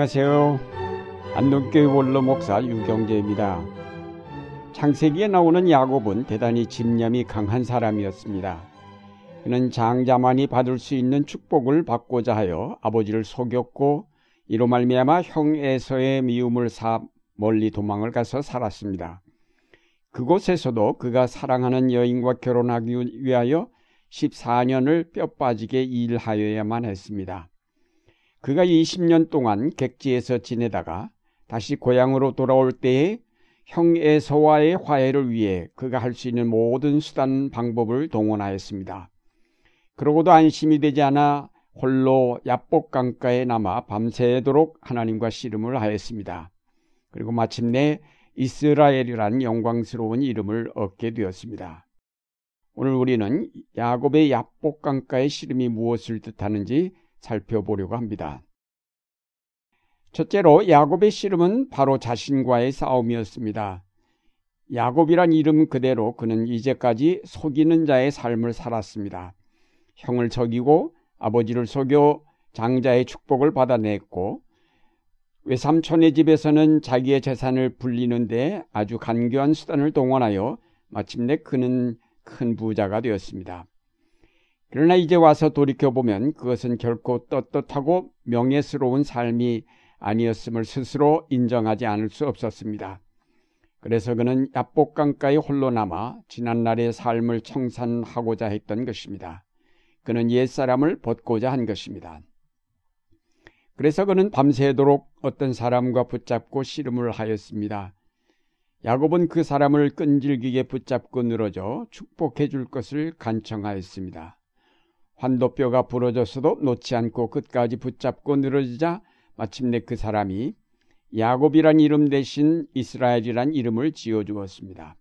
안녕하세요. 안동교회 원로 목사 유경재입니다. 창세기에 나오는 야곱은 대단히 집념이 강한 사람이었습니다. 그는 장자만이 받을 수 있는 축복을 받고자 하여 아버지를 속였고 이로 말미암아 형 에서의 미움을 사 멀리 도망을 가서 살았습니다. 그곳에서도 그가 사랑하는 여인과 결혼하기 위하여 14년을 뼈 빠지게 일하여야만 했습니다. 그가 20년 동안 객지에서 지내다가 다시 고향으로 돌아올 때에 형 에서와의 화해를 위해 그가 할 수 있는 모든 수단 방법을 동원하였습니다. 그러고도 안심이 되지 않아 홀로 야복 강가에 남아 밤새도록 하나님과 씨름을 하였습니다. 그리고 마침내 이스라엘이란 영광스러운 이름을 얻게 되었습니다. 오늘 우리는 야곱의 야복 강가의 씨름이 무엇을 뜻하는지 살펴보려고 합니다. 첫째로 야곱의 씨름은 바로 자신과의 싸움이었습니다. 야곱이란 이름 그대로 그는 이제까지 속이는 자의 삶을 살았습니다. 형을 속이고 아버지를 속여 장자의 축복을 받아냈고 외삼촌의 집에서는 자기의 재산을 불리는데 아주 간교한 수단을 동원하여 마침내 그는 큰 부자가 되었습니다. 그러나 이제 와서 돌이켜보면 그것은 결코 떳떳하고 명예스러운 삶이 아니었음을 스스로 인정하지 않을 수 없었습니다. 그래서 그는 야복강가에 홀로 남아 지난날의 삶을 청산하고자 했던 것입니다. 그는 옛사람을 벗고자 한 것입니다. 그래서 그는 밤새도록 어떤 사람과 붙잡고 씨름을 하였습니다. 야곱은 그 사람을 끈질기게 붙잡고 늘어져 축복해 줄 것을 간청하였습니다. 환도뼈가 부러졌어도 놓지 않고 끝까지 붙잡고 늘어지자 마침내 그 사람이 야곱이란 이름 대신 이스라엘이란 이름을 지어 주었습니다.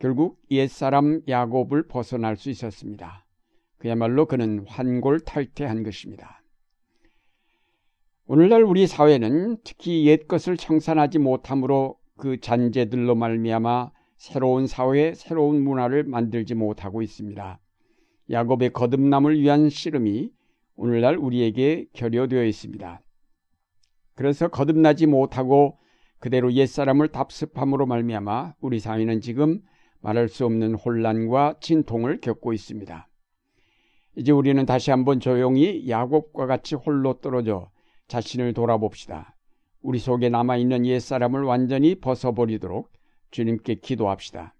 결국 옛사람 야곱을 벗어날 수 있었습니다. 그야말로 그는 환골탈태한 것입니다. 오늘날 우리 사회는 특히 옛 것을 청산하지 못함으로 그 잔재들로 말미암아 새로운 사회, 새로운 문화를 만들지 못하고 있습니다. 야곱의 거듭남을 위한 씨름이 오늘날 우리에게 결여되어 있습니다. 그래서 거듭나지 못하고 그대로 옛사람을 답습함으로 말미암아 우리 사회는 지금 말할 수 없는 혼란과 진통을 겪고 있습니다. 이제 우리는 다시 한번 조용히 야곱과 같이 홀로 떨어져 자신을 돌아봅시다. 우리 속에 남아있는 옛사람을 완전히 벗어버리도록 주님께 기도합시다.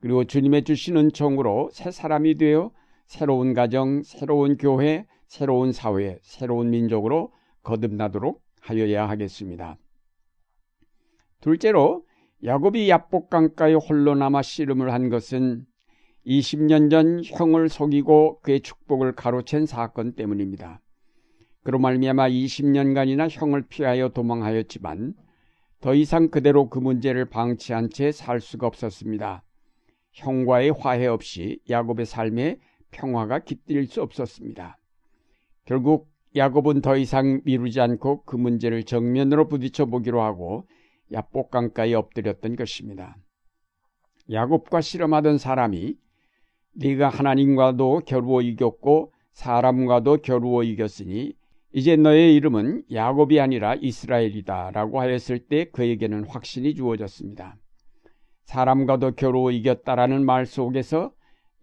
그리고 주님의 주신 은총으로 새 사람이 되어 새로운 가정, 새로운 교회, 새로운 사회, 새로운 민족으로 거듭나도록 하여야 하겠습니다. 둘째로 야곱이 야복강가에 홀로 남아 씨름을 한 것은 20년 전 형을 속이고 그의 축복을 가로챈 사건 때문입니다. 그로 말미암아 20년간이나 형을 피하여 도망하였지만 더 이상 그대로 그 문제를 방치한 채 살 수가 없었습니다. 형과의 화해 없이 야곱의 삶에 평화가 깃들 수 없었습니다. 결국 야곱은 더 이상 미루지 않고 그 문제를 정면으로 부딪혀 보기로 하고 야복강가에 엎드렸던 것입니다. 야곱과 실험하던 사람이 네가 하나님과도 겨루어 이겼고 사람과도 겨루어 이겼으니 이제 너의 이름은 야곱이 아니라 이스라엘이다 라고 하였을 때 그에게는 확신이 주어졌습니다. 사람과도 겨루어 이겼다라는 말 속에서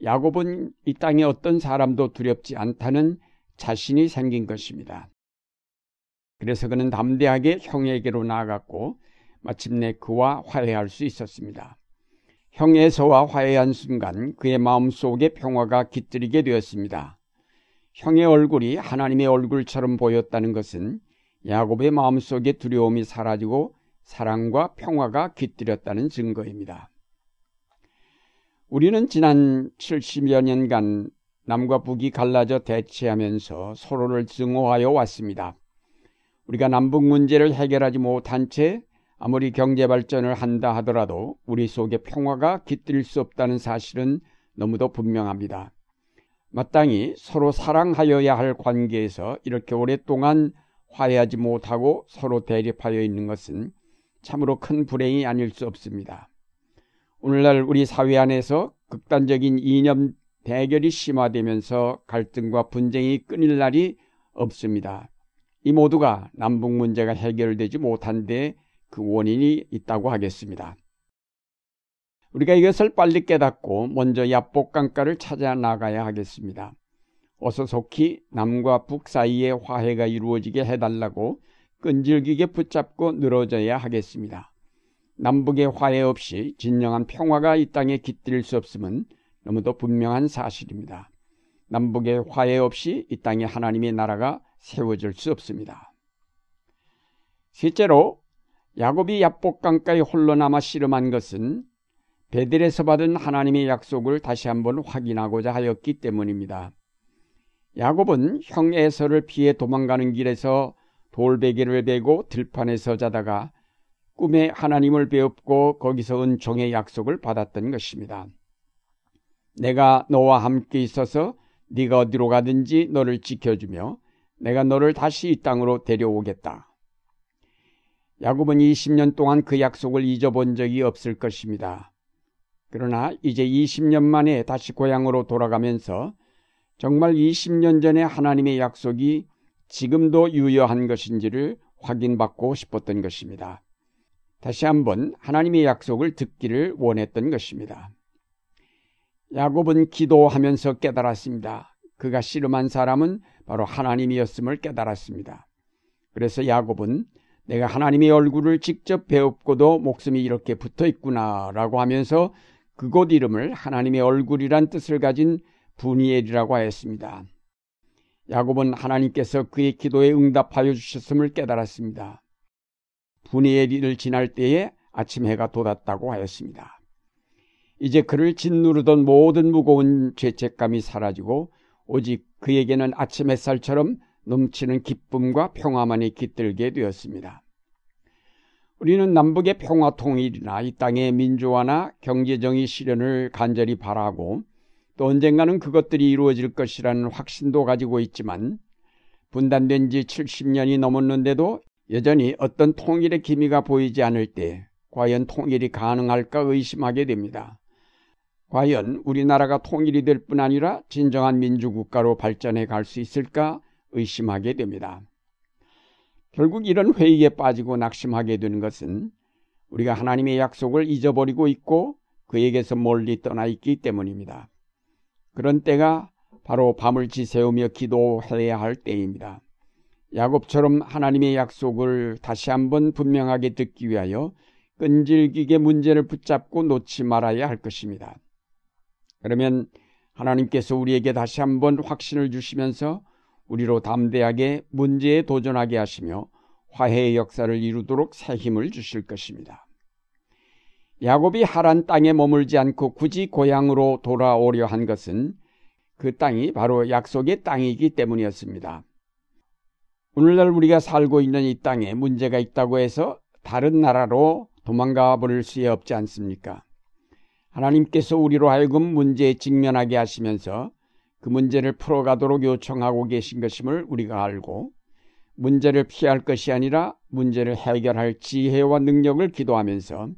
야곱은 이 땅에 어떤 사람도 두렵지 않다는 자신이 생긴 것입니다. 그래서 그는 담대하게 형에게로 나아갔고 마침내 그와 화해할 수 있었습니다. 형에서와 화해한 순간 그의 마음속에 평화가 깃들이게 되었습니다. 형의 얼굴이 하나님의 얼굴처럼 보였다는 것은 야곱의 마음속에 두려움이 사라지고 사랑과 평화가 깃들였다는 증거입니다. 우리는 지난 70여 년간 남과 북이 갈라져 대치하면서 서로를 증오하여 왔습니다. 우리가 남북 문제를 해결하지 못한 채 아무리 경제 발전을 한다 하더라도 우리 속에 평화가 깃들 수 없다는 사실은 너무도 분명합니다. 마땅히 서로 사랑하여야 할 관계에서 이렇게 오랫동안 화해하지 못하고 서로 대립하여 있는 것은 참으로 큰 불행이 아닐 수 없습니다. 오늘날 우리 사회 안에서 극단적인 이념 대결이 심화되면서 갈등과 분쟁이 끊일 날이 없습니다. 이 모두가 남북 문제가 해결되지 못한 데 그 원인이 있다고 하겠습니다. 우리가 이것을 빨리 깨닫고 먼저 야복강가를 찾아 나가야 하겠습니다. 어서 속히 남과 북 사이에 화해가 이루어지게 해달라고 끈질기게 붙잡고 늘어져야 하겠습니다. 남북의 화해 없이 진정한 평화가 이 땅에 깃들 수 없음은 너무도 분명한 사실입니다. 남북의 화해 없이 이 땅에 하나님의 나라가 세워질 수 없습니다. 셋째로 야곱이 야복강가에 홀로 남아 씨름한 것은 베델에서 받은 하나님의 약속을 다시 한번 확인하고자 하였기 때문입니다. 야곱은 형 에서를 피해 도망가는 길에서 돌베개를 베고 들판에서 자다가 꿈에 하나님을 배웠고 거기서 은총의 약속을 받았던 것입니다. 내가 너와 함께 있어서 네가 어디로 가든지 너를 지켜주며 내가 너를 다시 이 땅으로 데려오겠다. 야곱은 20년 동안 그 약속을 잊어본 적이 없을 것입니다. 그러나 이제 20년 만에 다시 고향으로 돌아가면서 정말 20년 전에 하나님의 약속이 지금도 유효한 것인지를 확인받고 싶었던 것입니다. 다시 한번 하나님의 약속을 듣기를 원했던 것입니다. 야곱은 기도하면서 깨달았습니다. 그가 씨름한 사람은 바로 하나님이었음을 깨달았습니다. 그래서 야곱은 내가 하나님의 얼굴을 직접 배웠고도 목숨이 이렇게 붙어 있구나라고 하면서 그곳 이름을 하나님의 얼굴이란 뜻을 가진 분이엘이라고 하였습니다. 야곱은 하나님께서 그의 기도에 응답하여 주셨음을 깨달았습니다. 분이엘을 지날 때에 아침 해가 돋았다고 하였습니다. 이제 그를 짓누르던 모든 무거운 죄책감이 사라지고 오직 그에게는 아침 햇살처럼 넘치는 기쁨과 평화만이 깃들게 되었습니다. 우리는 남북의 평화 통일이나 이 땅의 민주화나 경제정의 실현을 간절히 바라고 또 언젠가는 그것들이 이루어질 것이라는 확신도 가지고 있지만 분단된 지 70년이 넘었는데도 여전히 어떤 통일의 기미가 보이지 않을 때 과연 통일이 가능할까 의심하게 됩니다. 과연 우리나라가 통일이 될 뿐 아니라 진정한 민주국가로 발전해 갈 수 있을까 의심하게 됩니다. 결국 이런 회의에 빠지고 낙심하게 되는 것은 우리가 하나님의 약속을 잊어버리고 있고 그에게서 멀리 떠나 있기 때문입니다. 그런 때가 바로 밤을 지새우며 기도해야 할 때입니다. 야곱처럼 하나님의 약속을 다시 한번 분명하게 듣기 위하여 끈질기게 문제를 붙잡고 놓지 말아야 할 것입니다. 그러면 하나님께서 우리에게 다시 한번 확신을 주시면서 우리로 담대하게 문제에 도전하게 하시며 화해의 역사를 이루도록 새 힘을 주실 것입니다. 야곱이 하란 땅에 머물지 않고 굳이 고향으로 돌아오려 한 것은 그 땅이 바로 약속의 땅이기 때문이었습니다. 오늘날 우리가 살고 있는 이 땅에 문제가 있다고 해서 다른 나라로 도망가 버릴 수 없지 않습니까? 하나님께서 우리로 하여금 문제에 직면하게 하시면서 그 문제를 풀어가도록 요청하고 계신 것임을 우리가 알고 문제를 피할 것이 아니라 문제를 해결할 지혜와 능력을 기도하면서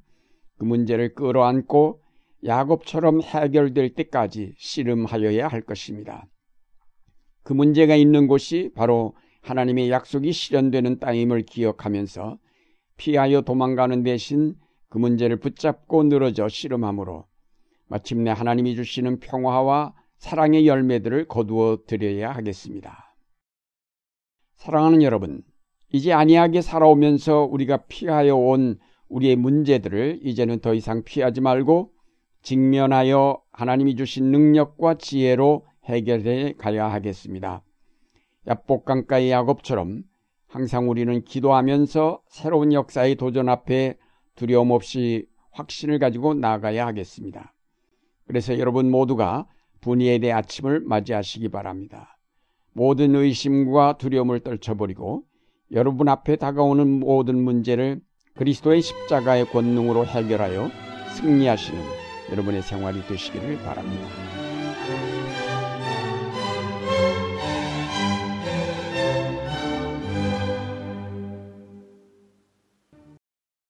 그 문제를 끌어안고 야곱처럼 해결될 때까지 씨름하여야 할 것입니다. 그 문제가 있는 곳이 바로 하나님의 약속이 실현되는 땅임을 기억하면서 피하여 도망가는 대신 그 문제를 붙잡고 늘어져 씨름함으로 마침내 하나님이 주시는 평화와 사랑의 열매들을 거두어 드려야 하겠습니다. 사랑하는 여러분, 이제 안이하게 살아오면서 우리가 피하여 온 우리의 문제들을 이제는 더 이상 피하지 말고 직면하여 하나님이 주신 능력과 지혜로 해결해 가야 하겠습니다. 야복강가의 야곱처럼 항상 우리는 기도하면서 새로운 역사의 도전 앞에 두려움 없이 확신을 가지고 나가야 하겠습니다. 그래서 여러분 모두가 분이엘의 아침을 맞이하시기 바랍니다. 모든 의심과 두려움을 떨쳐버리고 여러분 앞에 다가오는 모든 문제를 그리스도의 십자가의 권능으로 해결하여 승리하시는 여러분의 생활이 되시기를 바랍니다.